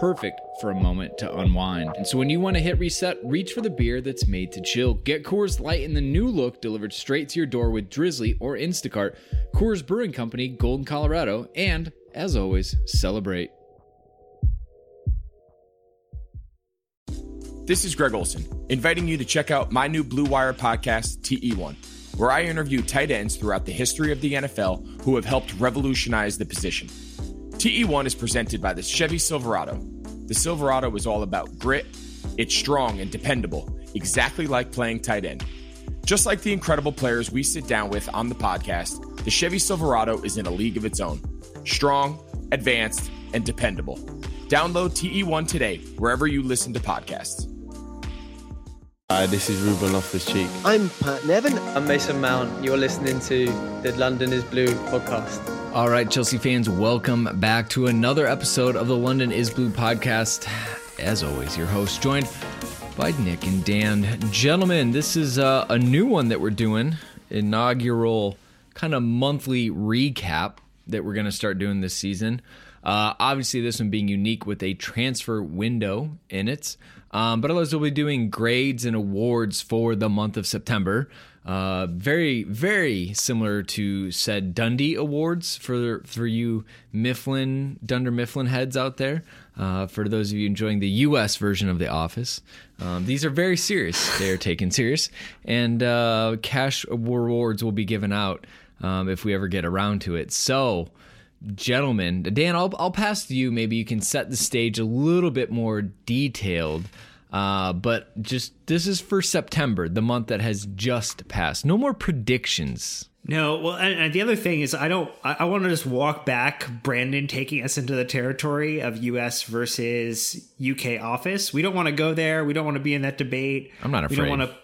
perfect for a moment to unwind. And so when you want to hit reset, reach for the beer that's made to chill. Get Coors Light in the new look delivered straight to your door with Drizly or Instacart. Coors Brewing Company, Golden, Colorado, and as always, celebrate. This is Greg Olsen, inviting you to check out my new Blue Wire podcast, TE1, where I interview tight ends throughout the history of the NFL who have helped revolutionize the position. TE1 is presented by the Chevy Silverado. The Silverado is all about grit, it's strong and dependable, exactly like playing tight end. Just like the incredible players we sit down with on the podcast, the Chevy Silverado is in a league of its own. Strong, advanced, and dependable. Download TE1 today, wherever you listen to podcasts. Hi, this is Ruben Loftus Cheek. I'm Pat Nevin. I'm Mason Mount. You're listening to the London is Blue podcast. All right, Chelsea fans, welcome back to another episode of the London is Blue podcast. As always, your host, joined by Nick and Dan. Gentlemen, this is uh, a new one that we're doing, inaugural kind of monthly recap that we're going to start doing this season. Uh, obviously, this one being unique with a transfer window in it. Um, but otherwise, we'll be doing grades and awards for the month of September. Uh, very, very similar to said Dundie Awards for for you Mifflin Dunder Mifflin heads out there. Uh, for those of you enjoying the U.S. version of The Office, um, these are very serious. They are taken serious, and uh, cash rewards will be given out um, if we ever get around to it. So gentlemen. Dan, I'll, I'll pass to you. Maybe you can set the stage a little bit more detailed. Uh, but just this is for September, the month that has just passed. No more predictions. No, well, and, and the other thing is, I don't. I, I want to just walk back. Brandon taking us into the territory of U.S. versus U.K. office. We don't want to go there. We don't want to be in that debate. I'm not afraid. We don't want to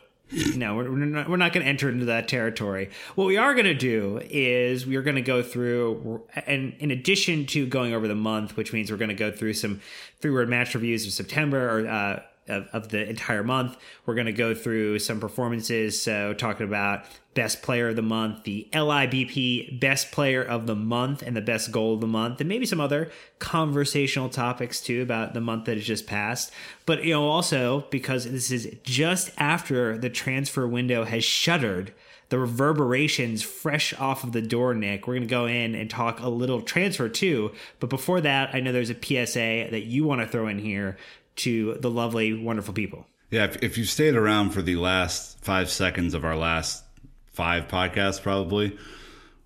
no, we're not, we're not going to enter into that territory. What we are going to do is we are going to go through, and in addition to going over the month, which means we're going to go through some three word match reviews of September or uh, of, of the entire month. We're going to go through some performances. So, talking about best player of the month, the LIBP best player of the month, and the best goal of the month, and maybe some other conversational topics too about the month that has just passed. But, you know, also because this is just after the transfer window has shuttered the reverberations fresh off of the door, Nick. We're going to go in and talk a little transfer too. But before that, I know there's a PSA that you want to throw in here to the lovely, wonderful people. Yeah, if, if you stayed around for the last five seconds of our last five podcasts, probably,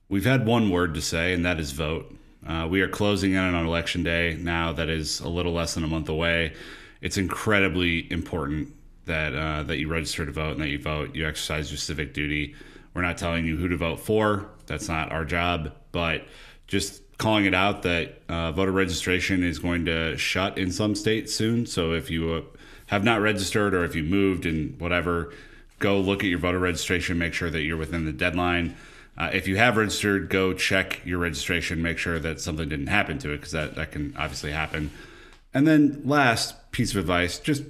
we've had one word to say, and that is vote. Uh, we are closing in on election day now, that is a little less than a month away. It's incredibly important that uh, that you register to vote and that you vote. You exercise your civic duty. We're not telling you who to vote for. That's not our job. But just calling it out that uh, voter registration is going to shut in some states soon. So if you uh, have not registered or if you moved and whatever, go look at your voter registration, make sure that you're within the deadline. Uh, if you have registered, go check your registration, make sure that something didn't happen to it because that, that can obviously happen. And then, last piece of advice just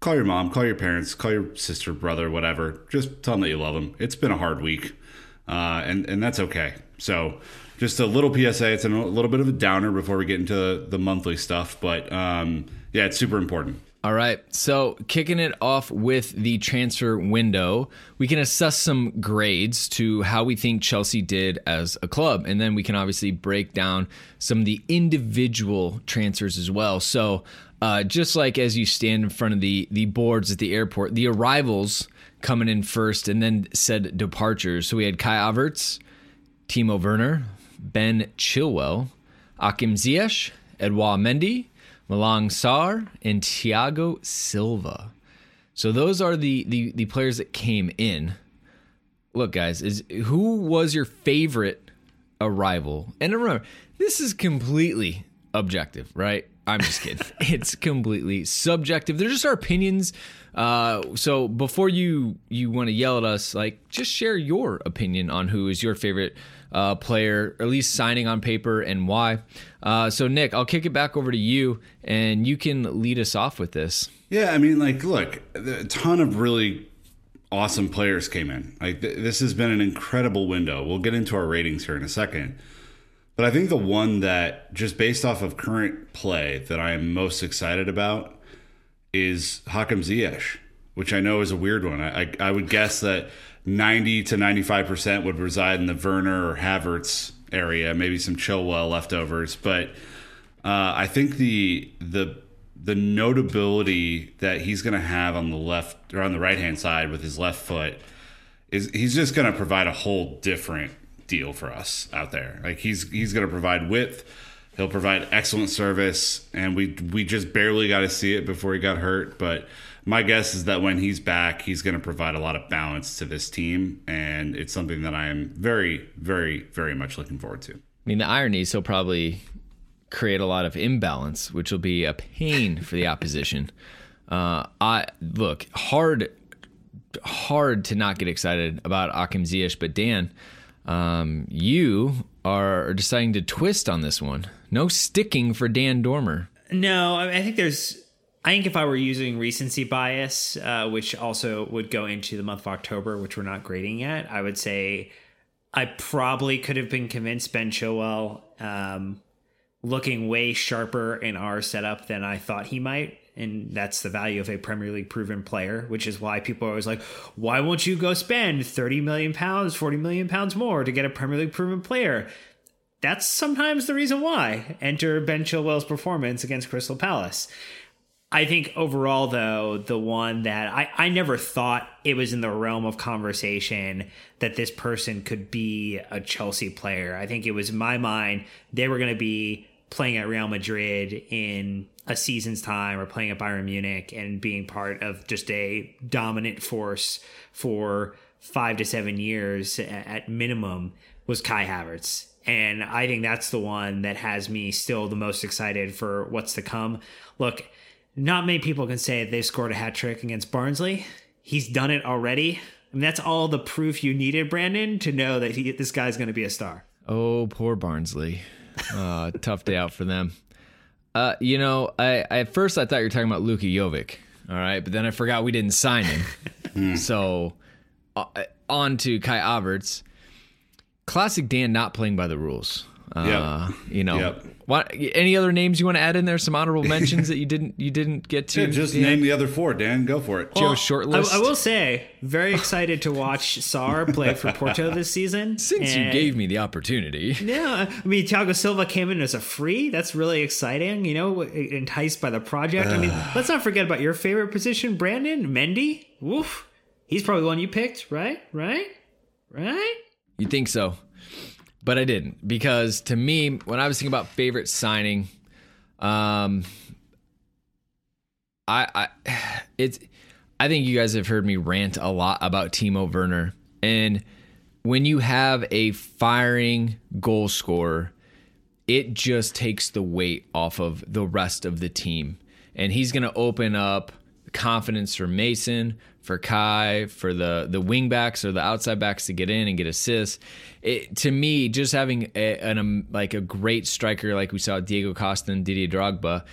call your mom, call your parents, call your sister, brother, whatever. Just tell them that you love them. It's been a hard week, uh, and, and that's okay. So, just a little PSA. It's a little bit of a downer before we get into the monthly stuff, but um, yeah, it's super important. All right. So, kicking it off with the transfer window, we can assess some grades to how we think Chelsea did as a club. And then we can obviously break down some of the individual transfers as well. So, uh, just like as you stand in front of the, the boards at the airport, the arrivals coming in first and then said departures. So, we had Kai Havertz, Timo Werner, Ben Chilwell, Hakim Ziyech, Edouard Mendy, Malang Sarr, and Thiago Silva. So those are the, the the players that came in. Look, guys, is who was your favorite arrival? And remember, this is completely objective, right? I'm just kidding. it's completely subjective. They're just our opinions. Uh, so before you you want to yell at us, like just share your opinion on who is your favorite uh, player, at least signing on paper, and why. Uh, so Nick, I'll kick it back over to you, and you can lead us off with this. Yeah, I mean, like, look, a ton of really awesome players came in. Like, th- this has been an incredible window. We'll get into our ratings here in a second. But I think the one that, just based off of current play, that I am most excited about is Hakim Ziyech, which I know is a weird one. I, I, I would guess that 90 to 95% would reside in the Werner or Havertz area, maybe some Chilwell leftovers. But uh, I think the the the notability that he's going to have on the left or on the right hand side with his left foot is he's just going to provide a whole different deal for us out there. Like he's he's going to provide width. He'll provide excellent service, and we we just barely got to see it before he got hurt. But my guess is that when he's back, he's going to provide a lot of balance to this team, and it's something that I am very, very, very much looking forward to. I mean, the irony is he'll probably create a lot of imbalance, which will be a pain for the opposition. Uh, I look hard, hard to not get excited about Hakim Ziyech, but Dan, um, you are deciding to twist on this one. No sticking for Dan Dormer. No, I think there's I think if I were using recency bias, uh, which also would go into the month of October, which we're not grading yet, I would say I probably could have been convinced Ben Chilwell um, looking way sharper in our setup than I thought he might. And that's the value of a Premier League proven player, which is why people are always like, why won't you go spend 30 million pounds, 40 million pounds more to get a Premier League proven player? That's sometimes the reason why. Enter Ben Chilwell's performance against Crystal Palace. I think overall, though, the one that I, I never thought it was in the realm of conversation that this person could be a Chelsea player. I think it was in my mind they were going to be playing at Real Madrid in a season's time or playing at Bayern Munich and being part of just a dominant force for five to seven years at minimum was Kai Havertz. And I think that's the one that has me still the most excited for what's to come. Look, not many people can say they scored a hat trick against Barnsley. He's done it already. I mean, that's all the proof you needed, Brandon, to know that he, this guy's going to be a star. Oh, poor Barnsley. Uh, tough day out for them. Uh, you know, I, I, at first I thought you were talking about Luka Jovic. All right, but then I forgot we didn't sign him. so uh, on to Kai Havertz. Classic Dan not playing by the rules. Uh, yep. You know, yep. what? Any other names you want to add in there? Some honorable mentions that you didn't you didn't get to. Yeah, just Dan? name the other four. Dan, go for it. Well, Joe shortlist. I, I, will say, very excited to watch Sarr play for Porto this season. Since and, you gave me the opportunity. Yeah, I mean, Thiago Silva came in as a free. That's really exciting. You know, enticed by the project. I mean, let's not forget about your favorite position, Brandon Mendy. Woof, he's probably the one you picked, right? Right? Right? You think so? but I didn't because to me, when I was thinking about favorite signing, um, I, I, it's, I think you guys have heard me rant a lot about Timo Werner, and when you have a firing goal scorer, it just takes the weight off of the rest of the team, and he's going to open up confidence for Mason, for Kai, for the the wing backs or the outside backs to get in and get assists. It, to me, just having a, an, um, like a great striker like we saw Diego Costa and Didier Drogba,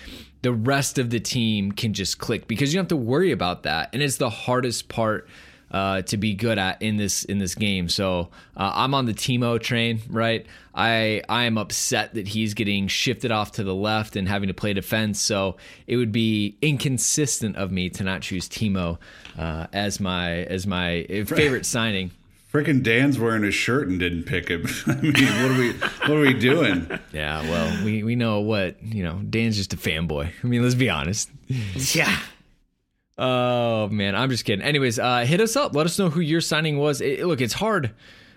the rest of the team can just click because you don't have to worry about that, and it's the hardest part uh, to be good at in this in this game. So uh, I'm on the Timo train, right? I I am upset that he's getting shifted off to the left and having to play defense. So it would be inconsistent of me to not choose Timo uh, as my as my favorite signing. Freaking Dan's wearing a shirt and didn't pick him. I mean, what are we what are we doing? Yeah, well, we we know what you know. Dan's just a fanboy. I mean, let's be honest. Yeah. Oh man, I'm just kidding. Anyways, uh, hit us up. Let us know who your signing was. It, look, it's hard.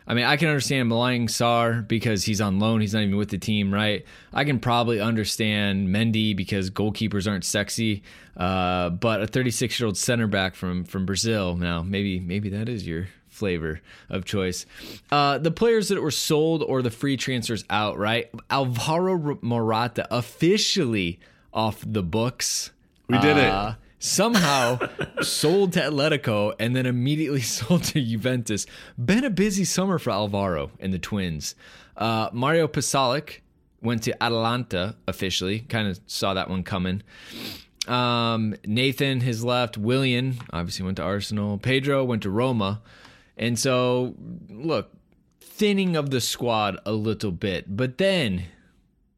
I mean, I can understand Malang Sarr because he's on loan. He's not even with the team, right? I can probably understand Mendy because goalkeepers aren't sexy. Uh, but a 36 year old center back from from Brazil, now maybe maybe that is your flavor of choice. Uh, the players that were sold or the free transfers out, right? Alvaro Morata officially off the books. We did Uh, somehow sold to Atletico and then immediately sold to Juventus. Been a busy summer for Alvaro and the Twins. Uh, Mario Pasalic went to Atalanta officially. Kind of saw that one coming. Um, Nathan has left. Willian obviously went to Arsenal. Pedro went to Roma. And so, look, thinning of the squad a little bit. But then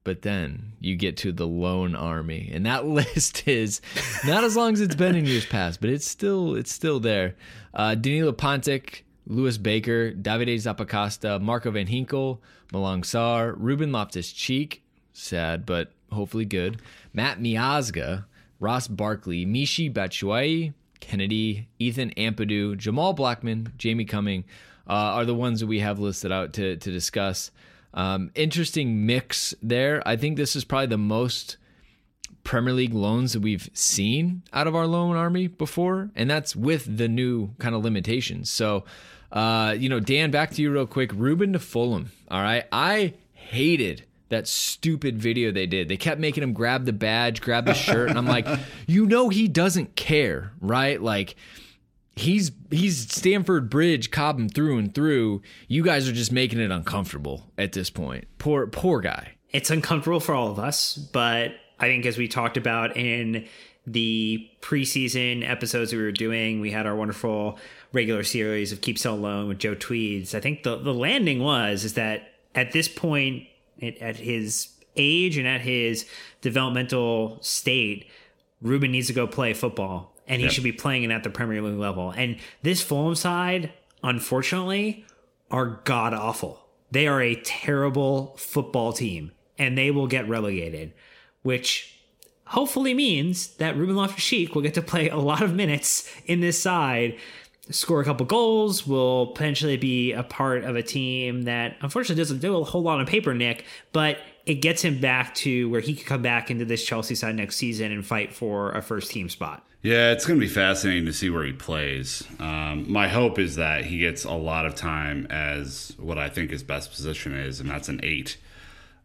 but then you get to the loan army, and that list is not as long as it's been in years past, but it's still it's still there. Uh, Danilo Pantic, Lewis Baker, Davide Zappacosta, Marco Van Ginkel, Malang Sarr, Ruben Loftus Cheek, sad but hopefully good. Matt Miazga, Ross Barkley, Michy Batshuayi, Kenedy, Ethan Ampadu, Jamal Blackman, Jamie Cumming uh, are the ones that we have listed out to to discuss. Um, interesting mix there. I think this is probably the most Premier League loans that we've seen out of our loan army before, and that's with the new kind of limitations. So, uh, you know, Dan, back to you real quick. Ruben to Fulham. All right, I hated that stupid video they did. They kept making him grab the badge, grab the shirt, and I'm like, you know, he doesn't care, right? Like he's he's Stamford Bridge Cobham through and through. You guys are just making it uncomfortable at this point. Poor poor guy. It's uncomfortable for all of us, but I think as we talked about in the preseason episodes we were doing, we had our wonderful regular series of Keep Sell Alone with Joe Tweeds. I think the the landing was is that at this point it, at his age and at his developmental state, Ruben needs to go play football and he yep. should be playing it at the Premier League level. And this Fulham side, unfortunately, are god awful. They are a terrible football team, and they will get relegated, which hopefully means that Ruben Loftus-Cheek will get to play a lot of minutes in this side, score a couple goals, will potentially be a part of a team that unfortunately doesn't do a whole lot on paper, Nick, but it gets him back to where he could come back into this Chelsea side next season and fight for a first team spot. Yeah, it's going to be fascinating to see where he plays. Um, my hope is that he gets a lot of time as what I think his best position is, and that's an eight.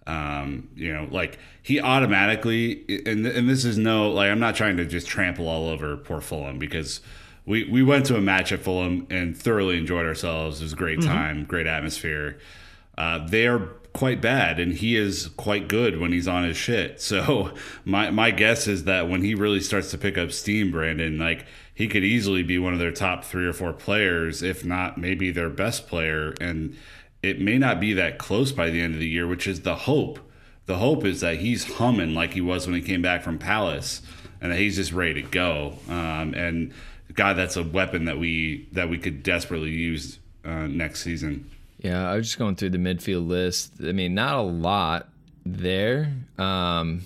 Um, you know, like he automatically, and and this is no like I'm not trying to just trample all over poor Fulham because we we went to a match at Fulham and thoroughly enjoyed ourselves. It was a great mm-hmm. time, mm-hmm. great atmosphere. Uh, they are quite bad and he is quite good when he's on his shit. So my my guess is that when he really starts to pick up steam, Brandon, like he could easily be one of their top 3 or 4 players, if not maybe their best player and it may not be that close by the end of the year, which is the hope. The hope is that he's humming like he was when he came back from Palace and that he's just ready to go. Um, and God, that's a weapon that we that we could desperately use uh, next season. Yeah, I was just going through the midfield list. I mean, not a lot there. Um,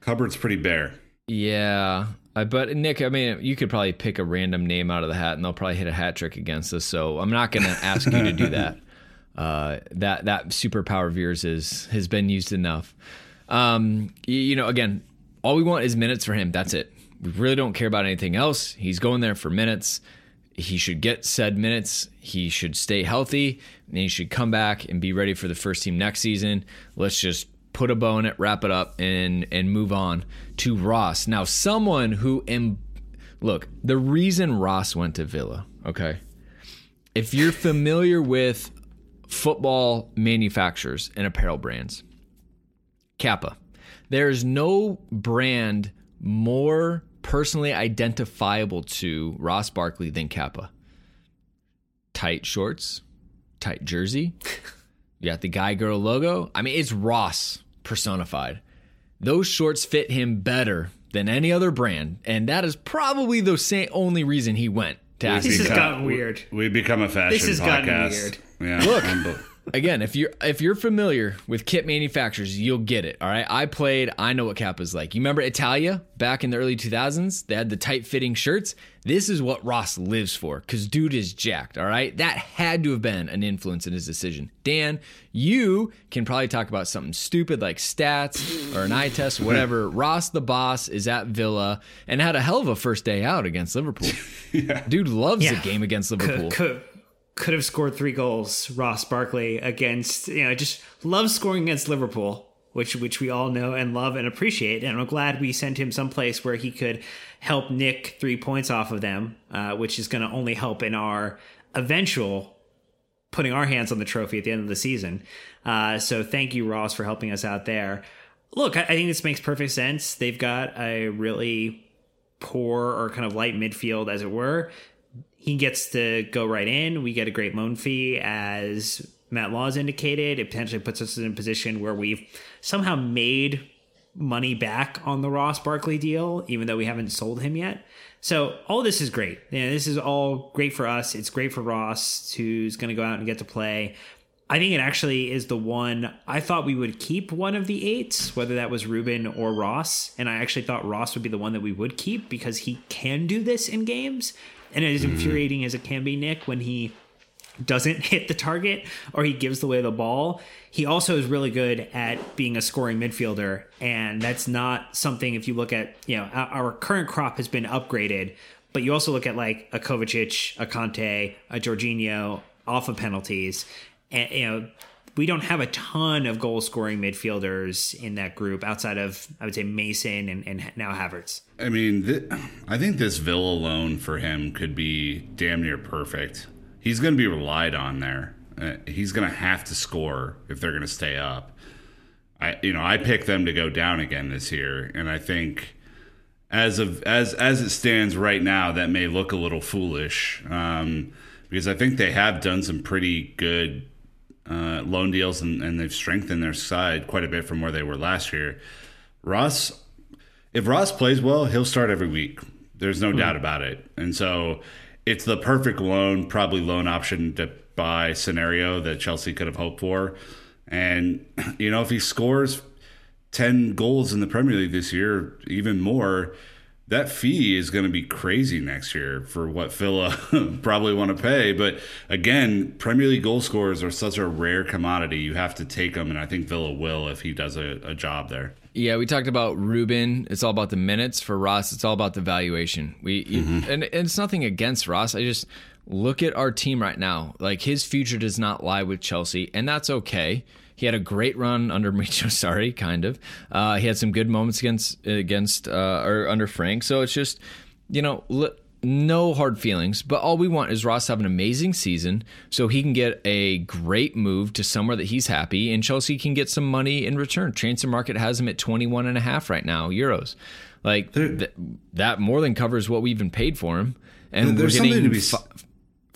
Cupboard's pretty bare. Yeah, I, but Nick, I mean, you could probably pick a random name out of the hat, and they'll probably hit a hat trick against us. So I'm not going to ask you to do that. Uh, that that superpower of yours is has been used enough. Um, you, you know, again, all we want is minutes for him. That's it. We really don't care about anything else. He's going there for minutes he should get said minutes. He should stay healthy, and he should come back and be ready for the first team next season. Let's just put a bow in it, wrap it up, and and move on to Ross. Now, someone who am look the reason Ross went to Villa. Okay, if you're familiar with football manufacturers and apparel brands, Kappa. There's no brand more personally identifiable to Ross Barkley than Kappa. tight shorts, tight jersey. You got the guy girl logo. I mean, it's Ross personified. Those shorts fit him better than any other brand, and that is probably the same only reason he went to This Aston has gotten weird. We become a fashion This has podcast. gotten weird. Yeah. Look, Again, if you're if you're familiar with kit manufacturers, you'll get it. All right, I played. I know what Kappa's like. You remember Italia back in the early 2000s? They had the tight fitting shirts. This is what Ross lives for because dude is jacked. All right, that had to have been an influence in his decision. Dan, you can probably talk about something stupid like stats or an eye test, whatever. Ross, the boss, is at Villa and had a hell of a first day out against Liverpool. Dude loves Yeah. a game against Liverpool. Could, could, could have scored three goals, Ross Barkley, against, you know, just loves scoring against Liverpool, which which we all know and love and appreciate. And I'm glad we sent him someplace where he could help nick three points off of them, uh, which is going to only help in our eventual putting our hands on the trophy at the end of the season. Uh, so thank you, Ross, for helping us out there. Look, I, I think this makes perfect sense. They've got a really poor or kind of light midfield, as it were. He gets to go right in. We get a great loan fee, as Matt Laws indicated. It potentially puts us in a position where we've somehow made money back on the Ross Barkley deal, even though we haven't sold him yet. So all this is great. You know, this is all great for us. It's great for Ross, who's going to go out and get to play. I think it actually is the one I thought we would keep one of the eights, whether that was Ruben or Ross. And I actually thought Ross would be the one that we would keep because he can do this in games. And it is mm-hmm. infuriating as it can be, Nick, when he doesn't hit the target or he gives away the ball. He also is really good at being a scoring midfielder, and that's not something. If you look at you know our, our current crop has been upgraded, but you also look at like a Kovacic, a Kanté, a Jorginho off of penalties, and you know we don't have a ton of goal scoring midfielders in that group outside of I would say Mason and, and now Havertz. I mean, th- I think this Villa loan for him could be damn near perfect. He's going to be relied on there. Uh, he's going to have to score if they're going to stay up. I, you know, I picked them to go down again this year, and I think as of as as it stands right now, that may look a little foolish um, because I think they have done some pretty good uh, loan deals and, and they've strengthened their side quite a bit from where they were last year. Ross, if Ross plays well, he'll start every week. There's no doubt about it. And so it's the perfect loan, probably loan option to buy scenario that Chelsea could have hoped for. And, you know, if he scores 10 goals in the Premier League this year, even more, that fee is going to be crazy next year for what Villa uh, probably want to pay. But again, Premier League goal scorers are such a rare commodity. You have to take them, and I think Villa will if he does a, a job there. Yeah, we talked about Ruben. It's all about the minutes. For Ross, it's all about the valuation. We you- mm-hmm. and, and it's nothing against Ross. I just look at our team right now. Like his future does not lie with Chelsea, and that's okay. He had a great run under Mauricio Sarri, kind of. Uh, he had some good moments against against uh, or under Frank. So it's just you know. Li- no hard feelings, but all we want is Ross to have an amazing season so he can get a great move to somewhere that he's happy and Chelsea can get some money in return. Transfer market has him at 21 and a half right now euros. Like th- that more than covers what we even paid for him. And There's we're something to be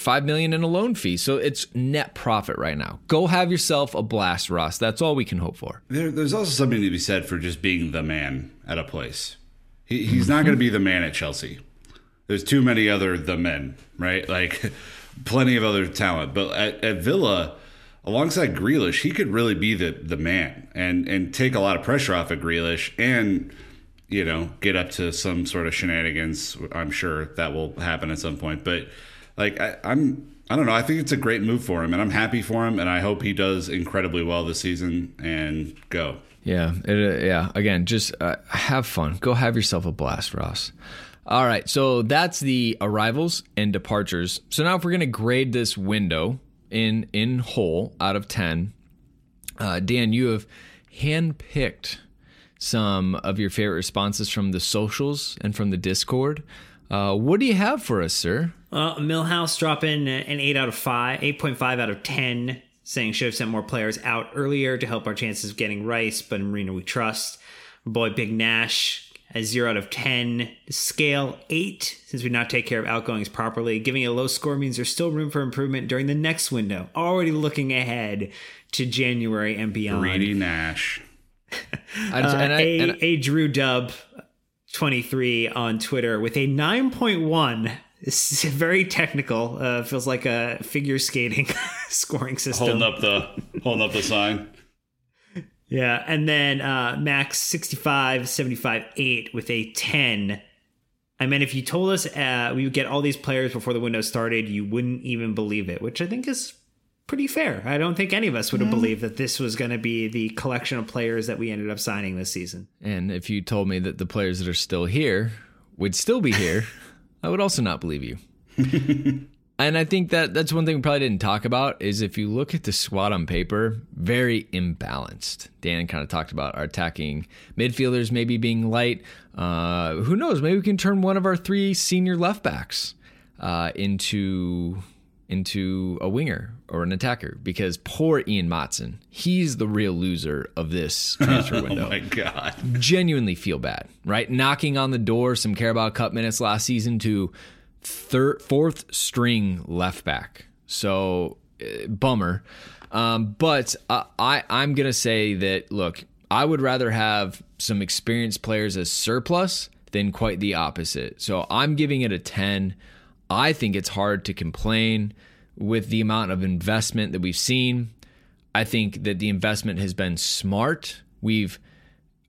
5 million in a loan fee. So it's net profit right now. Go have yourself a blast, Ross. That's all we can hope for. There, there's also something to be said for just being the man at a place. He, he's not going to be the man at Chelsea. There's too many other the men, right? Like plenty of other talent. But at, at Villa, alongside Grealish, he could really be the the man and and take a lot of pressure off of Grealish and you know get up to some sort of shenanigans. I'm sure that will happen at some point. But like I, I'm. I don't know. I think it's a great move for him, and I'm happy for him, and I hope he does incredibly well this season and go. Yeah, it, uh, yeah. Again, just uh, have fun. Go have yourself a blast, Ross. All right, so that's the arrivals and departures. So now, if we're to grade this window in in whole out of ten, uh, Dan, you have handpicked some of your favorite responses from the socials and from the Discord. Uh, what do you have for us, sir? Uh, Millhouse dropping an eight out of five, eight point five out of ten, saying should have sent more players out earlier to help our chances of getting Rice, but Marina we trust. Boy Big Nash a zero out of 10. Scale eight, since we not take care of outgoings properly. Giving a low score means there's still room for improvement during the next window. Already looking ahead to January and beyond. Greedy Nash. Uh, and I, a, and a Drew Dub 23 on Twitter with a 9.1 it's very technical. Uh, feels like a figure skating scoring system. Holding up the holding up the sign. Yeah, and then uh, Max 65, 75, 8 with a 10. I mean, if you told us uh, we would get all these players before the window started, you wouldn't even believe it, which I think is pretty fair. I don't think any of us would have mm. believed that this was going to be the collection of players that we ended up signing this season. And if you told me that the players that are still here would still be here, I would also not believe you. and I think that that's one thing we probably didn't talk about is if you look at the squad on paper, very imbalanced. Dan kind of talked about our attacking midfielders maybe being light. Uh, who knows? Maybe we can turn one of our three senior left backs uh, into into a winger or an attacker because poor Ian Maatsen, he's the real loser of this transfer oh window. oh my god. Genuinely feel bad, right? Knocking on the door some Carabao Cup minutes last season to third fourth string left back. So uh, bummer. Um, but uh, I I'm going to say that look, I would rather have some experienced players as surplus than quite the opposite. So I'm giving it a 10. I think it's hard to complain with the amount of investment that we've seen. I think that the investment has been smart. We've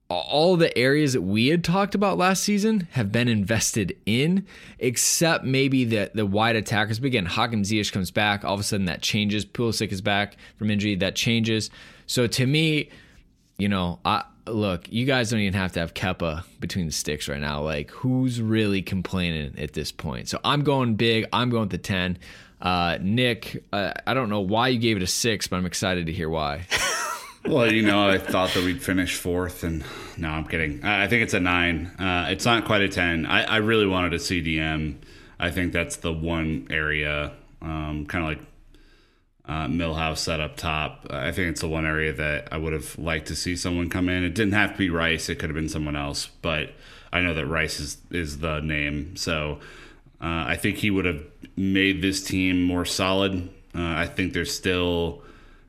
all the areas that we had talked about last season have been invested in, except maybe the the wide attackers. But again, Hakim Ziyech comes back. All of a sudden, that changes. Pulisic is back from injury. That changes. So to me, you know, I look, you guys don't even have to have Kepa between the sticks right now. Like, who's really complaining at this point? So I'm going big. I'm going with the 10. Uh, Nick, uh, I don't know why you gave it a six, but I'm excited to hear why. well, you know, I thought that we'd finish fourth, and no, I'm kidding. I, I think it's a nine. Uh, it's not quite a 10. I, I really wanted a CDM. I think that's the one area, um, kind of like uh, Millhouse set up top. I think it's the one area that I would have liked to see someone come in. It didn't have to be Rice; it could have been someone else. But I know that Rice is is the name, so uh, I think he would have made this team more solid. Uh, I think there's still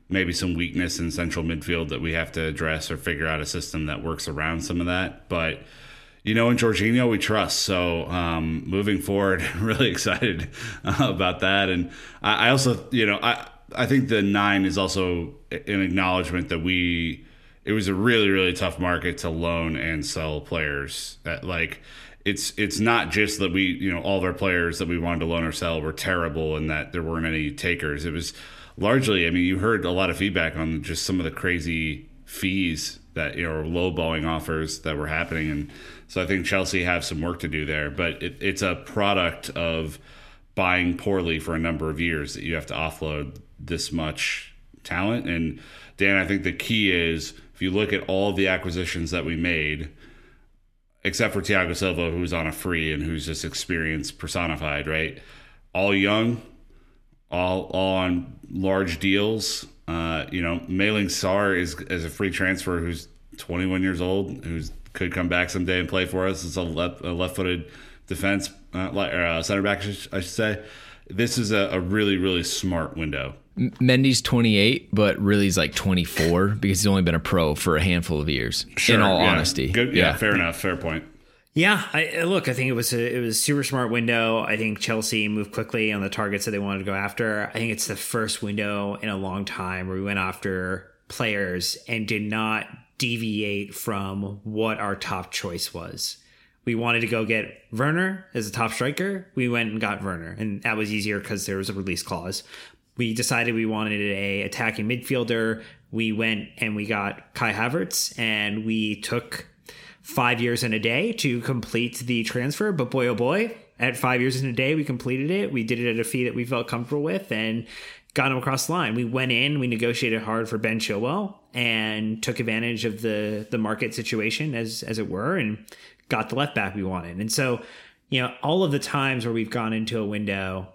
maybe some weakness in central midfield that we have to address or figure out a system that works around some of that. But you know, in Jorginho, we trust. So um, moving forward, really excited about that. And I, I also, you know, I I think the nine is also an acknowledgement that we it was a really really tough market to loan and sell players. That like it's it's not just that we you know all of our players that we wanted to loan or sell were terrible and that there weren't any takers. It was largely I mean you heard a lot of feedback on just some of the crazy fees that you know lowballing offers that were happening and so I think Chelsea have some work to do there. But it, it's a product of buying poorly for a number of years that you have to offload this much talent. And Dan, I think the key is if you look at all the acquisitions that we made, except for Thiago Silva, who's on a free and who's just experience personified, right? All young, all all on large deals. Uh, you know, Malang Sarr is as a free transfer who's 21 years old, who's could come back someday and play for us. It's a left a left-footed defense uh, uh, center back, I should say. This is a, a really really smart window Mendy's 28, but really he's like 24 because he's only been a pro for a handful of years. Sure, in all yeah. honesty, Good, yeah, yeah, fair enough, fair point. Yeah, I, look, I think it was a it was a super smart window. I think Chelsea moved quickly on the targets that they wanted to go after. I think it's the first window in a long time where we went after players and did not deviate from what our top choice was. We wanted to go get Werner as a top striker. We went and got Werner, and that was easier because there was a release clause we decided we wanted a attacking midfielder. We went and we got Kai Havertz, and we took five years in a day to complete the transfer. But boy, oh boy, at five years in a day, we completed it. We did it at a fee that we felt comfortable with, and got him across the line. We went in, we negotiated hard for Ben Chilwell, and took advantage of the the market situation as as it were, and got the left back we wanted. And so, you know, all of the times where we've gone into a window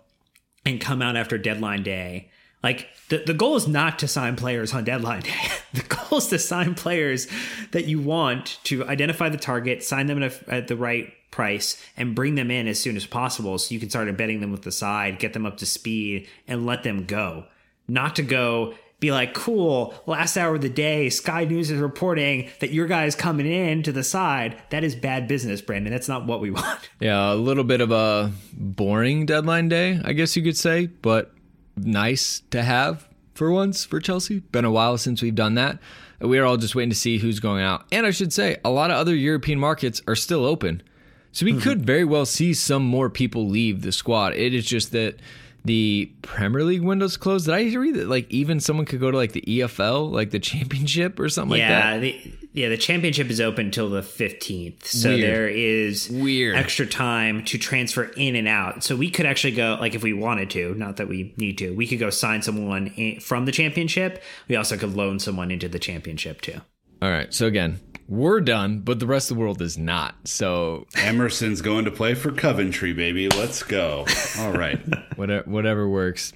and come out after deadline day Like the, the goal is not to sign players on deadline day. the goal is to sign players that you want to identify the target, sign them at, a, at the right price, and bring them in as soon as possible so you can start embedding them with the side, get them up to speed, and let them go. Not to go be like, cool, last hour of the day, Sky News is reporting that your guy's coming in to the side. That is bad business, Brandon. That's not what we want. Yeah, a little bit of a boring deadline day, I guess you could say, but nice to have for once for Chelsea. Been a while since we've done that. We are all just waiting to see who's going out. And I should say, a lot of other European markets are still open. So we mm-hmm. could very well see some more people leave the squad. It is just that the Premier League window's closed. Did I read that like even someone could go to like the EFL, like the championship or something yeah, like that? The, yeah, the championship is open until the 15th. So Weird. there is Weird. extra time to transfer in and out. So we could actually go like if we wanted to, not that we need to. We could go sign someone in, from the championship. We also could loan someone into the championship too. All right. So again, we're done, but the rest of the world is not. So Emerson's going to play for Coventry, baby. Let's go. All right. whatever, whatever works.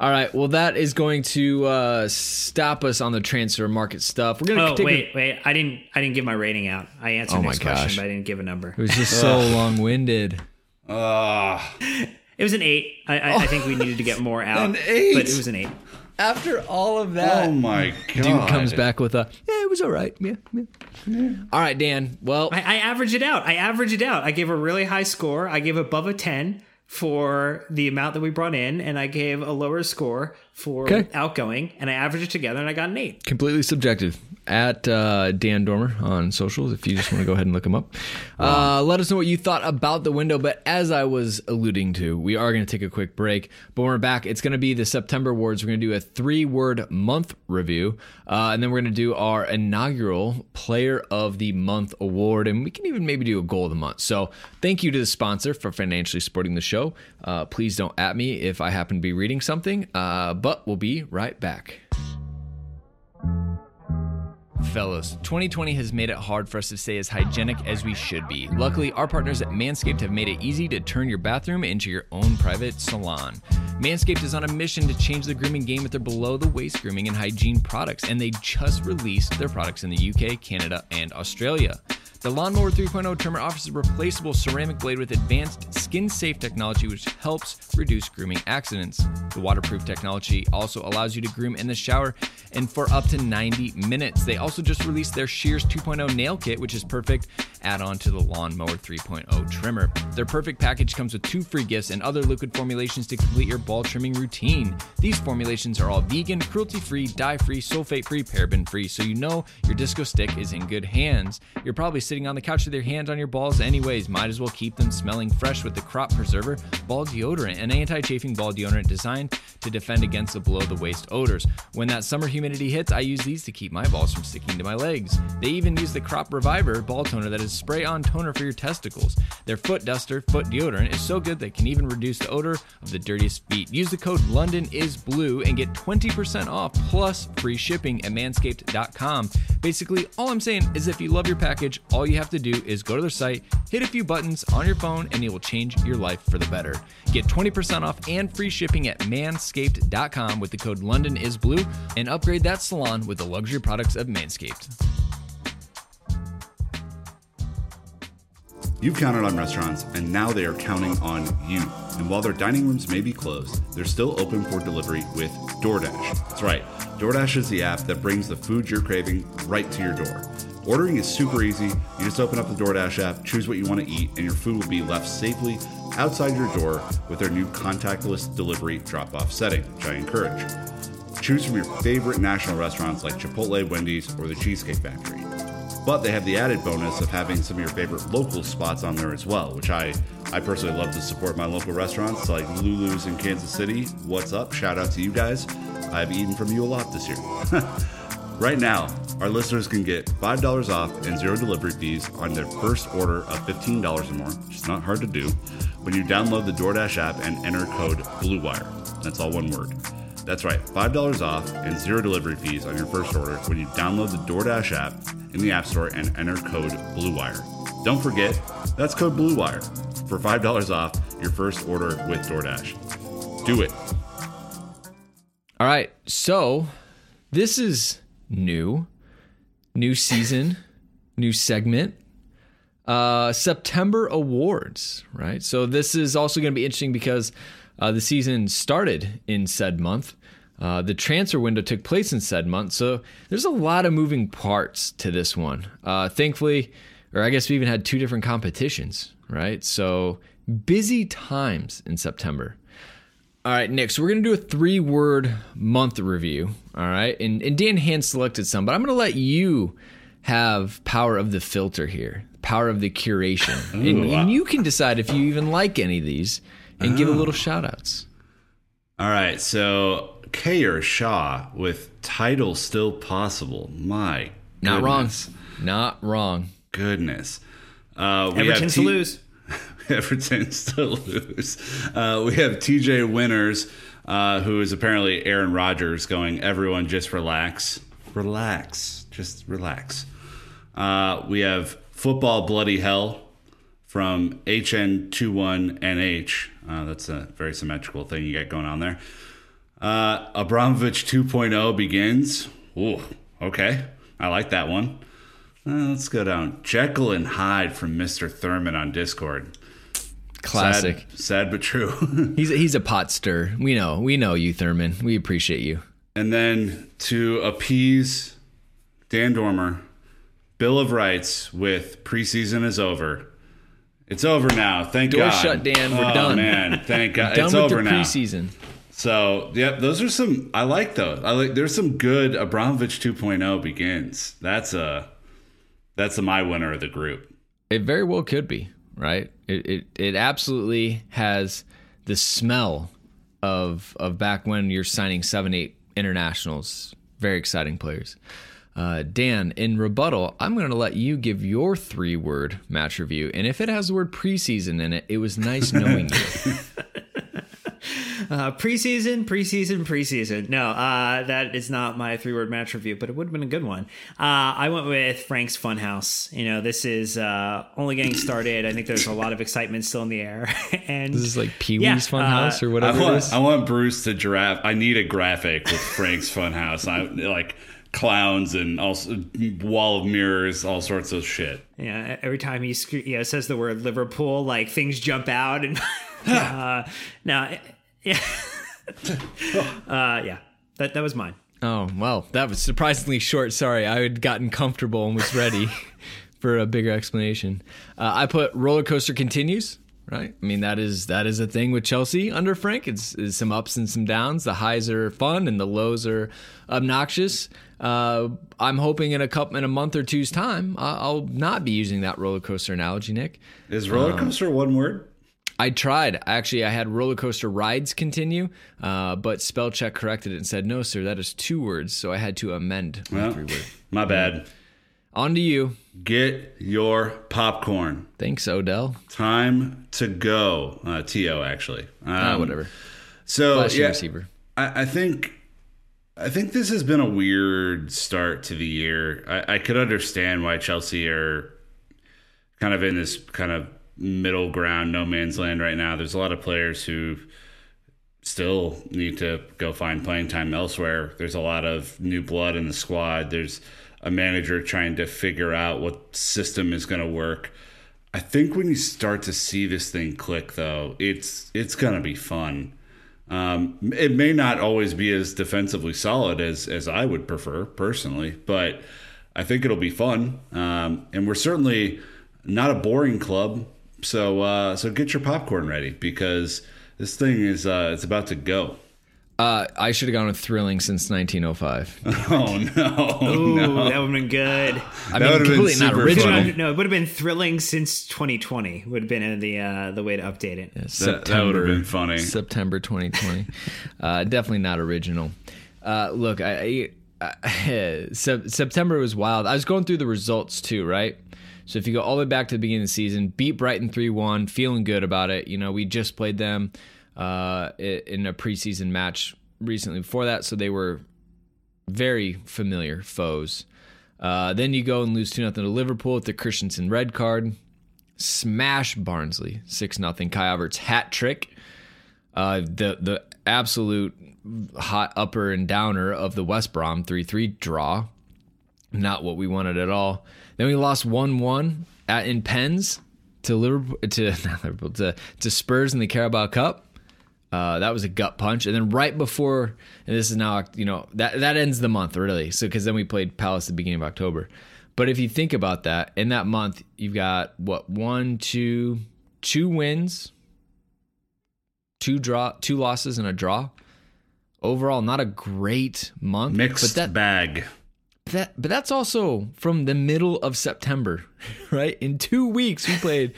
All right. Well, that is going to uh, stop us on the transfer market stuff. We're gonna. Oh wait, a- wait. I didn't. I didn't give my rating out. I answered oh next gosh. question, but I didn't give a number. It was just so long winded. Ah. Uh. It was an eight. I, I, I, think we needed to get more out. an eight. But it was an eight. After all of that, oh my god, dude comes back with a yeah, it was all right. Yeah, yeah. yeah. All right, Dan. Well, I, I average it out. I average it out. I gave a really high score. I gave above a ten for the amount that we brought in, and I gave a lower score for okay. outgoing, and I averaged it together, and I got an eight. Completely subjective. At uh, Dan Dormer on socials, if you just want to go ahead and look him up. Uh, let us know what you thought about the window. But as I was alluding to, we are going to take a quick break. But when we're back, it's going to be the September awards. We're going to do a three word month review, uh, and then we're going to do our inaugural Player of the Month award, and we can even maybe do a goal of the month. So thank you to the sponsor for financially supporting the show. Uh, please don't at me if I happen to be reading something. Uh, but we'll be right back. Fellas, 2020 has made it hard for us to stay as hygienic as we should be. Luckily, our partners at Manscaped have made it easy to turn your bathroom into your own private salon. Manscaped is on a mission to change the grooming game with their below the waist grooming and hygiene products, and they just released their products in the UK, Canada, and Australia. The Lawnmower 3.0 trimmer offers a replaceable ceramic blade with advanced skin safe technology, which helps reduce grooming accidents. The waterproof technology also allows you to groom in the shower and for up to 90 minutes. They also just released their Shears 2.0 nail kit, which is perfect add on to the Lawnmower 3.0 trimmer. Their perfect package comes with two free gifts and other liquid formulations to complete your ball trimming routine. These formulations are all vegan, cruelty free, dye free, sulfate free, paraben free, so you know your disco stick is in good hands. You're probably sitting on the couch with your hands on your balls anyways. Might as well keep them smelling fresh with the Crop Preserver Ball Deodorant, an anti chafing ball deodorant designed to defend against the below the waist odors. When that summer humidity hits, I use these to keep my balls from sticking to my legs. They even use the Crop Reviver ball toner that is spray on toner for your testicles. Their foot duster, foot deodorant, is so good that it can even reduce the odor of the dirtiest feet. Use the code London is blue and get 20% off plus free shipping at manscaped.com. Basically, all I'm saying is if you love your package, you have to do is go to their site, hit a few buttons on your phone, and it will change your life for the better. Get 20% off and free shipping at manscaped.com with the code LondonIsBlue and upgrade that salon with the luxury products of Manscaped. You've counted on restaurants, and now they are counting on you. And while their dining rooms may be closed, they're still open for delivery with DoorDash. That's right, DoorDash is the app that brings the food you're craving right to your door. Ordering is super easy. You just open up the DoorDash app, choose what you want to eat, and your food will be left safely outside your door with their new contactless delivery drop off setting, which I encourage. Choose from your favorite national restaurants like Chipotle, Wendy's, or the Cheesecake Factory. But they have the added bonus of having some of your favorite local spots on there as well, which I, I personally love to support my local restaurants like Lulu's in Kansas City. What's up? Shout out to you guys. I've eaten from you a lot this year. right now, our listeners can get $5 off and zero delivery fees on their first order of $15 or more, which is not hard to do, when you download the DoorDash app and enter code BLUEWIRE. That's all one word. That's right, $5 off and zero delivery fees on your first order when you download the DoorDash app in the App Store and enter code BLUEWIRE. Don't forget, that's code BLUEWIRE for $5 off your first order with DoorDash. Do it. All right. So this is new, new season, new segment. Uh, September awards, right? So this is also going to be interesting because uh, the season started in said month. Uh, the transfer window took place in said month, so there's a lot of moving parts to this one. Uh, thankfully, or I guess we even had two different competitions, right? So busy times in September. All right, Nick. So we're gonna do a three-word month review. All right, and, and Dan hand selected some, but I'm gonna let you have power of the filter here, power of the curation, and, and you can decide if you even like any of these and give a little shout outs. All right, so Kayer Shaw with title still possible. My Not goodness. wrong. Not wrong. Goodness. Uh, we Everton have to T- lose. Everton's to lose. Uh, we have TJ Winners, uh, who is apparently Aaron Rodgers, going, everyone just relax. Relax. Just relax. Uh, we have Football Bloody Hell from HN21NH. Uh, that's a very symmetrical thing you got going on there. Uh, Abramovich 2.0 begins. Ooh, okay. I like that one. Uh, let's go down. Jekyll and Hyde from Mr. Thurman on Discord. Classic. Sad, sad but true. He's a, he's a pot stir. We know. We know you, Thurman. We appreciate you. and then to appease Dan Dormer, Bill of Rights with preseason is over. It's over now. Thank Door God. shut, Dan. We're oh, done. man, thank God. Done it's with over the now. preseason. So, yep, those are some I like those. I like there's some good Abramovich 2.0 begins. That's a that's a my winner of the group. It very well could be, right? It it, it absolutely has the smell of of back when you're signing seven, eight internationals. Very exciting players. Uh, Dan, in rebuttal, I'm going to let you give your three word match review. And if it has the word preseason in it, it was nice knowing you. Uh, preseason, preseason, preseason. No, uh, that is not my three word match review, but it would have been a good one. Uh, I went with Frank's Funhouse. You know, this is uh, only getting started. I think there's a lot of excitement still in the air. and This is like Pee Wee's Yeah, Funhouse uh, or whatever it want is. I want Bruce to giraffe. I need a graphic with Frank's Funhouse. I like clowns and also wall of mirrors, all sorts of shit. yeah, every time he sc- you know, says the word Liverpool, like things jump out. And uh, now, yeah. uh, yeah, that, that was mine. Oh, well, that was surprisingly short. Sorry, I had gotten comfortable and was ready for a bigger explanation. Uh, I put roller coaster continues. Right, I mean that is that is a thing with Chelsea under Frank. It's, it's some ups and some downs. The highs are fun and the lows are obnoxious. Uh, I'm hoping in a couple in a month or two's time, I- I'll not be using that roller coaster analogy, Nick. Is roller coaster one word? I tried. Actually, I had roller coaster rides continue, uh, but spell check corrected it and said, no, sir, that is two words. So I had to amend my Well, three word. My bad. On to you. Get your popcorn. Thanks, Odell. Time to go. Uh, To actually. Um, Ah, whatever. So Flashy yeah, receiver. I, I think I think this has been a weird start to the year. I, I could understand why Chelsea are kind of in this kind of middle ground, no man's land right now. There's a lot of players who still need to go find playing time elsewhere. There's a lot of new blood in the squad. There's a manager trying to figure out what system is going to work. I think when you start to see this thing click, though, it's it's going to be fun. Um, it may not always be as defensively solid as as I would prefer personally, but I think it'll be fun. Um, and we're certainly not a boring club, so uh, so get your popcorn ready because this thing is uh, it's about to go. Uh, I should have gone with thrilling since 1905. Oh no, Ooh, no! that would have been good. I That mean, would've been completely not original. funny. No, it would have been thrilling since 2020. Would have been uh, the uh, the way to update it. That- that would've been funny. September 2020. uh, definitely not original. Uh, look, I, I, I September was wild. I was going through the results too, right? So if you go all the way back to the beginning of the season, beat Brighton 3 1, feeling good about it. You know, we just played them uh, in a preseason match recently before that, so they were very familiar foes. Uh, then you go and lose 2 0 to Liverpool with the Christensen red card. Smash Barnsley 6 0. Kai Havertz hat trick. Uh, the the absolute hot upper and downer of the West Brom 3 3 draw. Not what we wanted at all. Then we lost 1 1 at in Pens to Liverpool to not Liverpool to, to Spurs in the Carabao Cup. Uh, that was a gut punch, and then right before, and this is now you know that that ends the month really. So because then we played Palace at the beginning of October. But if you think about that, in that month you've got what one, two, two wins, two draw, two losses, and a draw. Overall, not a great month. Mixed but that, bag. That but that's also from the middle of September, right? In two weeks, we played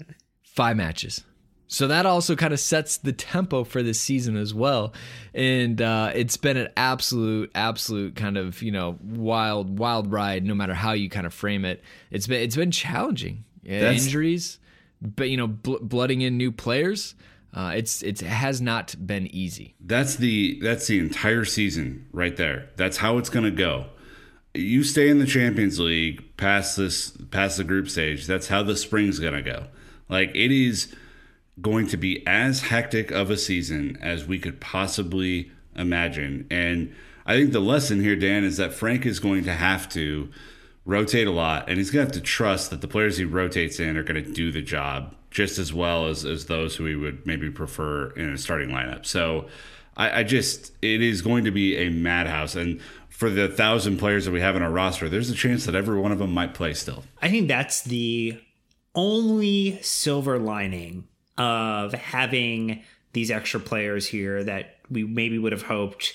five matches. So that also kind of sets the tempo for this season as well. And uh, it's been an absolute, absolute kind of, you know, wild, wild ride, no matter how you kind of frame it. It's been it's been challenging. That's- Injuries, but you know, bl- blooding in new players. Uh, it's it's it has not been easy. That's the that's the entire season right there. That's how it's going to go. You stay in the Champions League past this past the group stage. That's how the spring's to go. Like it is going to be as hectic of a season as we could possibly imagine. And I think the lesson here, Dan, is that Frank is going to have to rotate a lot, and he's going to have to trust that the players he rotates in are going to do the job just as well as, as those who he would maybe prefer in a starting lineup. So I, I just, it is going to be a madhouse. And for the thousand players that we have in our roster, there's a chance that every one of them might play still. I think that's the only silver lining of having these extra players here that we maybe would have hoped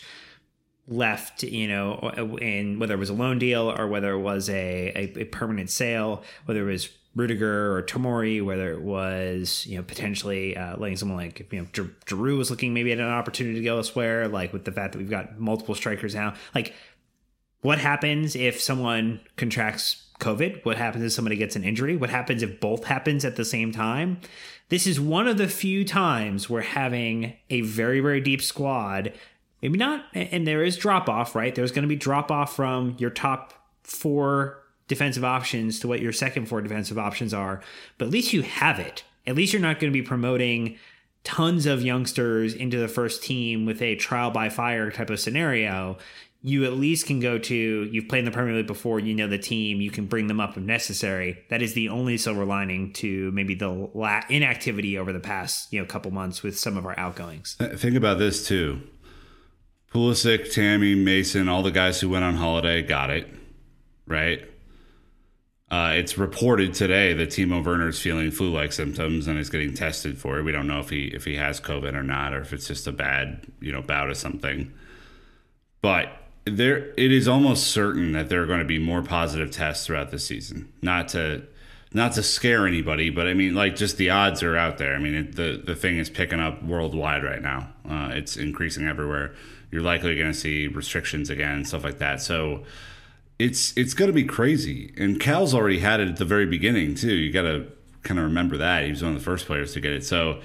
left, you know, in whether it was a loan deal or whether it was a, a, a permanent sale, whether it was Rudiger or Tomori, whether it was you know potentially uh, letting someone like you know Gi- Giroud was looking maybe at an opportunity to go elsewhere, like with the fact that we've got multiple strikers now, like what happens if someone contracts COVID? What happens if somebody gets an injury? What happens if both happens at the same time? This is one of the few times we're having a very, very deep squad, maybe not, and there is drop off, right? There's going to be drop off from your top four defensive options to what your second four defensive options are, but at least you have it. At least you're not going to be promoting tons of youngsters into the first team with a trial by fire type of scenario you at least can go to you've played in the Premier League before, you know the team, you can bring them up if necessary. That is the only silver lining to maybe the la- inactivity over the past, you know, couple months with some of our outgoings. Think about this too. Pulisic, Tammy, Mason, all the guys who went on holiday got it, right? Uh, it's reported today that Timo Werner is feeling flu-like symptoms and is getting tested for it. We don't know if he if he has COVID or not, or if it's just a bad you know bout of something. But there, it is almost certain that there are going to be more positive tests throughout the season. Not to not to scare anybody, but I mean, like, just the odds are out there. I mean, it, the the thing is picking up worldwide right now. Uh, it's increasing everywhere. You're likely going to see restrictions again stuff like that. So it's it's going to be crazy. And Cal's already had it at the very beginning too. You got to kind of remember that he was one of the first players to get it. So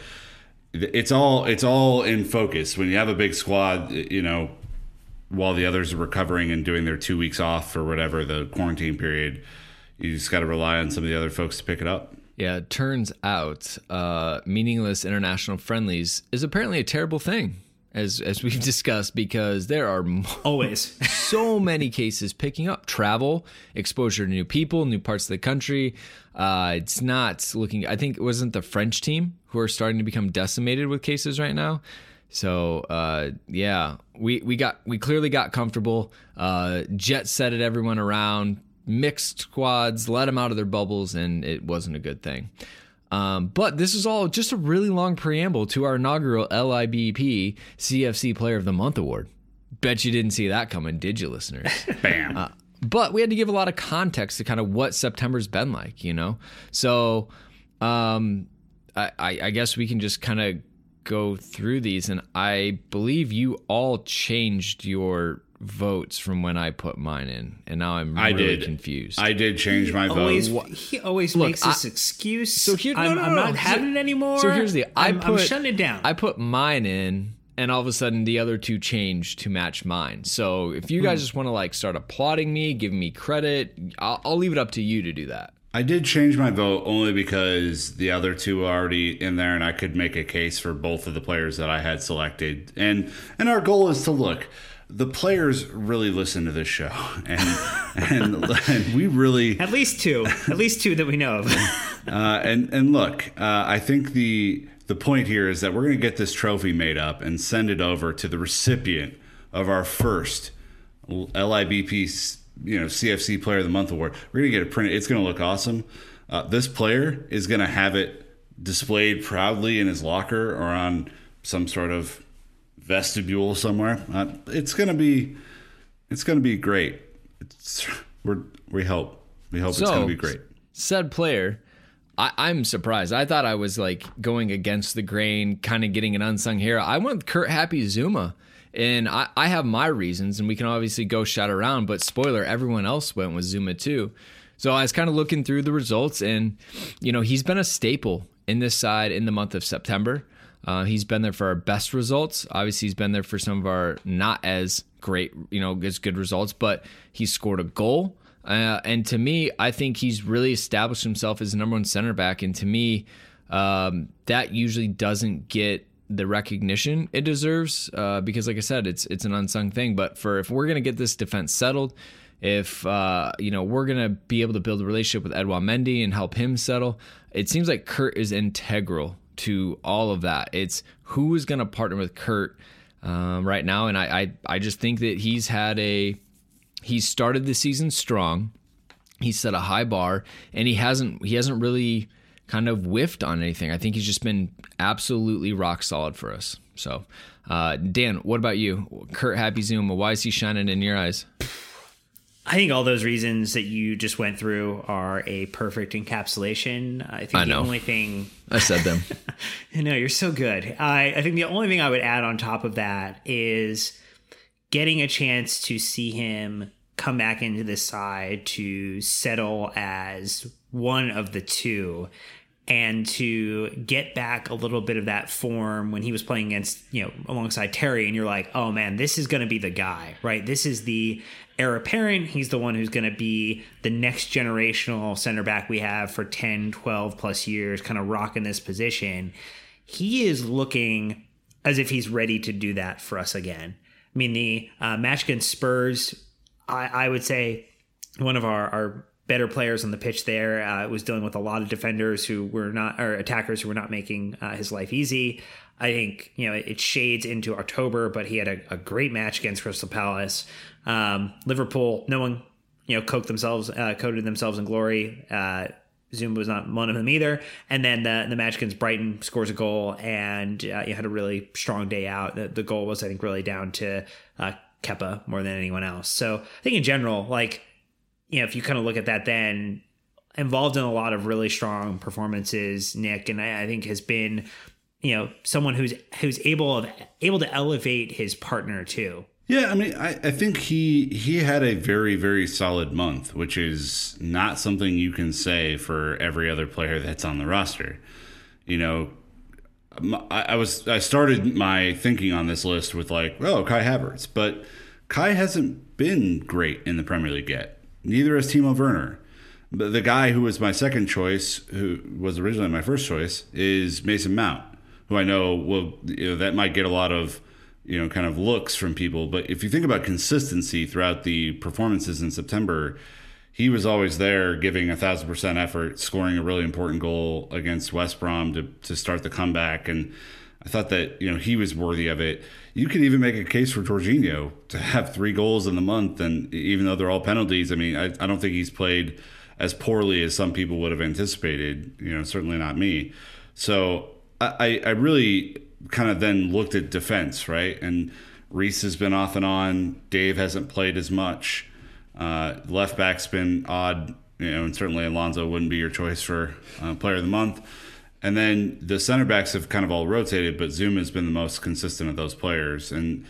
it's all it's all in focus when you have a big squad. You know, while the others are recovering and doing their two weeks off or whatever the quarantine period, you just got to rely on some of the other folks to pick it up. Yeah, it turns out uh, meaningless international friendlies is apparently a terrible thing, as as we've discussed, because there are Always. so many cases picking up. Travel, exposure to new people, new parts of the country. Uh, it's not looking. I think it wasn't the French team who are starting to become decimated with cases right now. So uh, yeah, we we got we clearly got comfortable. Uh, jet setted everyone around, mixed squads, let them out of their bubbles, and it wasn't a good thing. Um, but this is all just a really long preamble to our inaugural LIBP CFC Player of the Month award. Bet you didn't see that coming, did you, listeners? Bam. but we had to give a lot of context to kind of what September's been like, you know. So, um, I, I I guess we can just kind of go through these, and I believe you all changed your votes from when I put mine in, and now I'm I really did. confused. I did change my vote. he always Look, makes this excuse. So here- no, I'm, no, I'm no, not having it anymore. So here's the I I'm, put I'm shutting it down. I put mine in, and all of a sudden the other two changed to match mine. So if you Hmm. guys just want to like start applauding me, giving me credit, I'll, I'll leave it up to you to do that. I did change my vote only because the other two are already in there, and I could make a case for both of the players that I had selected. And and our goal is to look. The players really listen to this show, and and, and we really At least two. At least two that we know of. uh, and and look, uh, I think the the point here is that we're going to get this trophy made up and send it over to the recipient of our first LIBP, you know, CFC Player of the Month award. We're to get it printed. It's to look awesome. Uh, this player is to have it displayed proudly in his locker or on some sort of vestibule somewhere. Uh, it's to be, it's to be great. It's, we're we hope we hope it's going to be great. said player I, i'm surprised i thought i was like going against the grain kind of getting an unsung hero i went kurt happy Zouma and I, I have my reasons and we can obviously go shout around but spoiler everyone else went with Zouma too so i was kind of looking through the results and you know he's been a staple in this side in the month of september uh, he's been there for our best results. Obviously, he's been there for some of our not as great, you know, as good results. But he scored a goal, uh, and to me, I think he's really established himself as the number one center back. And to me, um, that usually doesn't get the recognition it deserves uh, because, like I said, it's it's an unsung thing. But for if we're gonna get this defense settled, if uh, you know we're gonna be able to build a relationship with Edouard Mendy and help him settle, it seems like Kurt is integral to all of that. It's who is gonna partner with Kurt um, right now, and I, I I just think that he's had a he's started the season strong. He set a high bar, and he hasn't he hasn't really kind of whiffed on anything. I think he's just been absolutely rock solid for us. So, uh, Dan, what about you? Kurt Happy Zouma, why is he shining in your eyes? I think all those reasons that you just went through are a perfect encapsulation. I think I the only thing I said them. No, you're so good. I, I think the only thing I would add on top of that is getting a chance to see him come back into the side to settle as one of the two and to get back a little bit of that form when he was playing against, you know, alongside Terry. And you're like, oh man, this is going to be the guy, right? This is the heir apparent. He's the one who's going to be the next generational center back we have for 10, 12 plus years, kind of rocking this position. He is looking as if he's ready to do that for us again. I mean, the uh, match against Spurs, I, I would say one of our, our better players on the pitch there uh, was dealing with a lot of defenders who were not, or attackers who were not making uh, his life easy. I think, you know, it, shades into October, but he had a, a great match against Crystal Palace. Um, Liverpool, no one, you know, coated themselves, uh, coated themselves in glory. Uh, Zouma was not one of them either. And then the, the match against Brighton scores a goal, and uh, you had a really strong day out. The, the goal was, I think, really down to uh, Kepa more than anyone else. So I think in general, like, you know, if you kind of look at that, then involved in a lot of really strong performances, Nick, and I, I think has been, you know, someone who's who's able of able to elevate his partner too. Yeah, I mean, I, I think he he had a very very solid month, which is not something you can say for every other player that's on the roster. You know, I was I started my thinking on this list with like, oh, Kai Havertz, but Kai hasn't been great in the Premier League yet. Neither is Timo Werner. But the guy who was my second choice, who was originally my first choice, is Mason Mount, who I know will you know that might get a lot of you know kind of looks from people. But if you think about consistency throughout the performances in September, he was always there, giving a thousand percent effort, scoring a really important goal against West Brom to to start the comeback, and I thought that you know he was worthy of it. You could even make a case for Jorginho to have three goals in the month, and even though they're all penalties, I mean, I, I don't think he's played as poorly as some people would have anticipated. You know, certainly not me. So I, I really kind of then looked at defense, right? And Reese has been off and on. Dave hasn't played as much. Uh, left back's been odd, you know, and certainly Alonso wouldn't be your choice for uh, player of the month. And then the center backs have kind of all rotated, but Zoom has been the most consistent of those players. And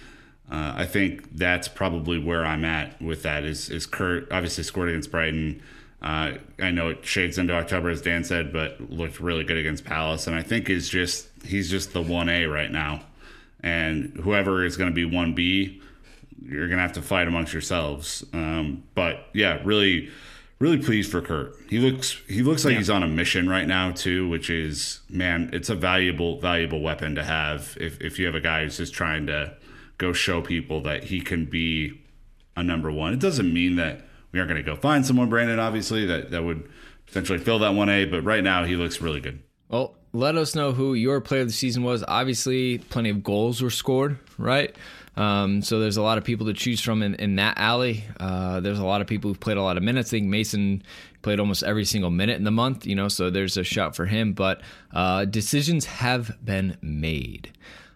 uh, I think that's probably where I'm at with that. Is is Kurt obviously scored against Brighton. Uh, I know it shades into October, as Dan said, but looked really good against Palace, and I think is just he's just the one A right now. And whoever is going to be one B, you're going to have to fight amongst yourselves. Um, but yeah, really, really pleased for Kurt. He looks he looks like yeah. he's on a mission right now too, which is man, it's a valuable valuable weapon to have if if you have a guy who's just trying to go show people that he can be a number one. It doesn't mean that we aren't going to go find someone, Brandon. Obviously, that that would potentially fill that one A, but right now he looks really good. Well, let us know who your player of the season was. Obviously, plenty of goals were scored, right? Um, so there's a lot of people to choose from in, in that alley. Uh, there's a lot of people who've played a lot of minutes. I think Mason played almost every single minute in the month, you know, so there's a shot for him. But uh, decisions have been made.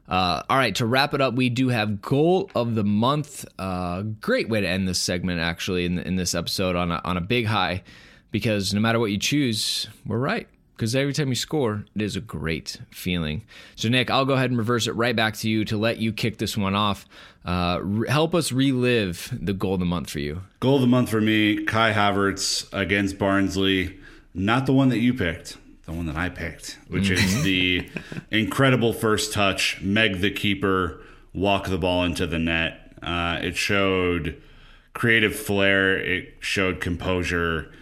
Uh, all right, to wrap it up, we do have goal of the month. Uh, great way to end this segment, actually, in, in this episode on a, on a big high, because no matter what you choose, we're right because every time you score, it is a great feeling. So, Nick, I'll go ahead and reverse it right back to you to let you kick this one off. Uh, re- help us relive the goal of the month for you. Goal of the month for me, Kai Havertz against Barnsley. Not the one that you picked, the one that I picked, which mm-hmm. is the incredible first touch, Meg the keeper, walk the ball into the net. Uh, it showed creative flair, it showed composure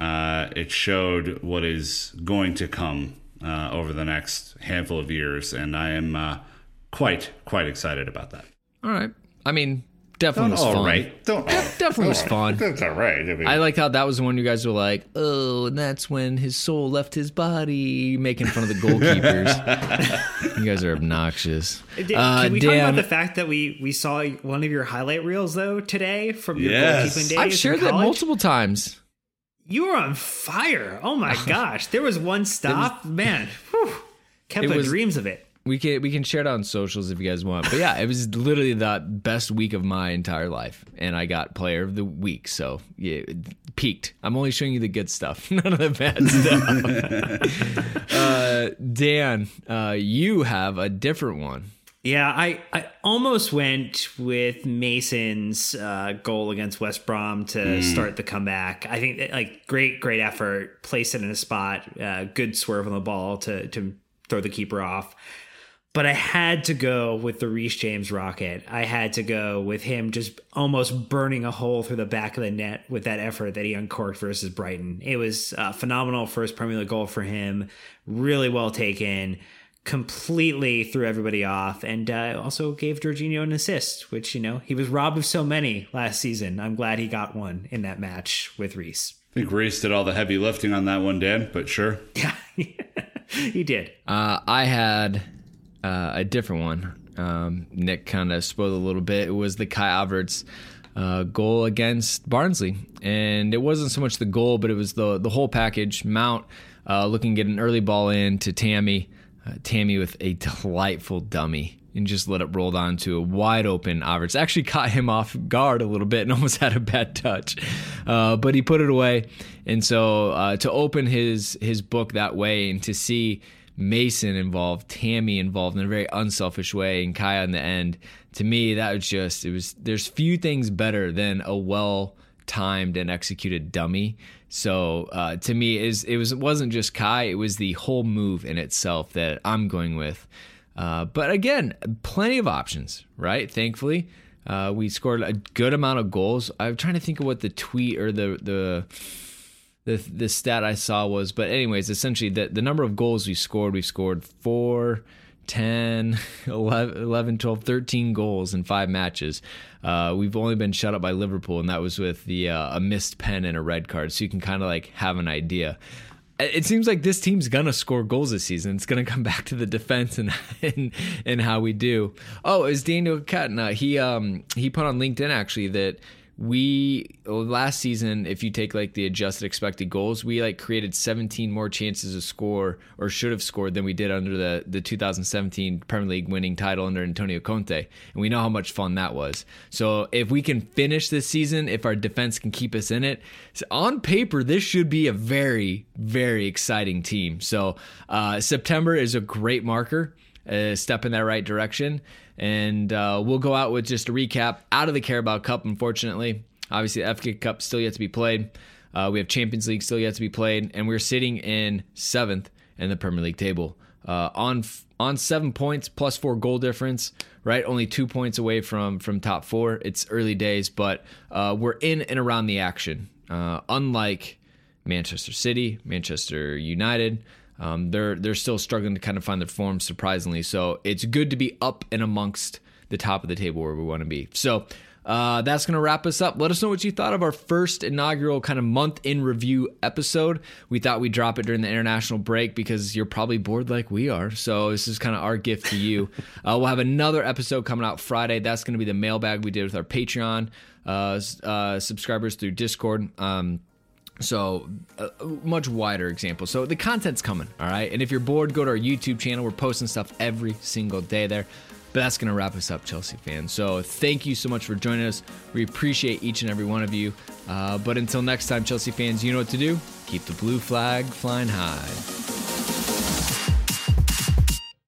uh, it showed what is going to come uh, over the next handful of years, and I am uh, quite quite excited about that. All right. I mean, definitely was all fun. Right. Don't definitely was fun. That's all right. I, mean, I like how that was the one you guys were like, oh, and that's when his soul left his body, making fun of the goalkeepers. you guys are obnoxious. Did, uh, can we Dan, talk about the fact that we we saw one of your highlight reels though today from your yes. goalkeeping days? I've shared that multiple times. You were on fire. Oh my gosh. There was one stop. Was, Man, whew, Kepa dreams of it. We can we can share it on socials if you guys want. But yeah, it was literally the best week of my entire life, and I got player of the week. So yeah, peaked. I'm only showing you the good stuff, none of the bad stuff. uh, Dan, uh, you have a different one. Yeah, I, I almost went with Mason's uh, goal against West Brom to mm. start the comeback. I think that, like great great effort, place it in a spot, uh, good swerve on the ball to to throw the keeper off. But I had to go with the Reece James rocket. I had to go with him just almost burning a hole through the back of the net with that effort that he uncorked versus Brighton. It was a phenomenal first Premier League goal for him. Really well taken completely threw everybody off and uh, also gave Jorginho an assist, which, you know, he was robbed of so many last season. I'm glad he got one in that match with Reece. I think Reece did all the heavy lifting on that one, Dan, but sure. Yeah, he did. Uh, I had uh, a different one. Um, Nick kind of spoiled a little bit. It was the Kai Havertz uh, goal against Barnsley, and it wasn't so much the goal, but it was the the whole package. Mount uh, looking to get an early ball in to Tammy, uh, Tammy with a delightful dummy and just let it roll down to a wide open Havertz. Actually caught him off guard a little bit and almost had a bad touch, uh, but he put it away. And so uh, to open his his book that way and to see Mason involved, Tammy involved in a very unselfish way, and Kaya in the end, to me that was just it was. There's few things better than a well timed and executed dummy. So uh, to me, is it was it wasn't just Kai; it was the whole move in itself that I'm going with. Uh, but again, plenty of options, right? Thankfully, uh, we scored a good amount of goals. I'm trying to think of what the tweet or the the the, the stat I saw was, but anyways, essentially the the number of goals we scored, we scored four 10, 11, 11, 12, 13 goals in five matches. Uh, we've only been shut up by Liverpool, and that was with the uh, a missed pen and a red card. So you can kind of like have an idea. It seems like this team's gonna score goals this season. It's gonna come back to the defense and and, and how we do. Oh, is Daniel Katna? He um he put on LinkedIn actually that we last season if you take like the adjusted expected goals we like created 17 more chances to score or should have scored than we did under the the 2017 Premier League winning title under Antonio Conte. And we know how much fun that was. So if we can finish this season if our defense can keep us in it on paper this should be a very very exciting team. So uh, September is a great marker a step in that right direction and uh, we'll go out with just a recap out of the Carabao Cup, unfortunately. Obviously, the FA Cup still yet to be played. Uh, we have Champions League still yet to be played, and we're sitting in seventh in the Premier League table. Uh, on on seven points plus four goal difference, right? Only two points away from from top four. It's early days, but uh, we're in and around the action. Uh, unlike Manchester City, Manchester United, um, they're they're still struggling to kind of find their form surprisingly. So it's good to be up and amongst the top of the table where we want to be. So uh, that's going to wrap us up. Let us know what you thought of our first inaugural kind of month in review episode. We thought we'd drop it during the international break because you're probably bored like we are. So this is kind of our gift to you. uh, we'll have another episode coming out Friday. That's going to be the mailbag we did with our Patreon uh, uh subscribers through Discord. Um, so, a much wider example. So, the content's coming, all right? And if you're bored, go to our YouTube channel. We're posting stuff every single day there. But that's going to wrap us up, Chelsea fans. So, thank you so much for joining us. We appreciate each and every one of you. Uh, but until next time, Chelsea fans, you know what to do. Keep the blue flag flying high.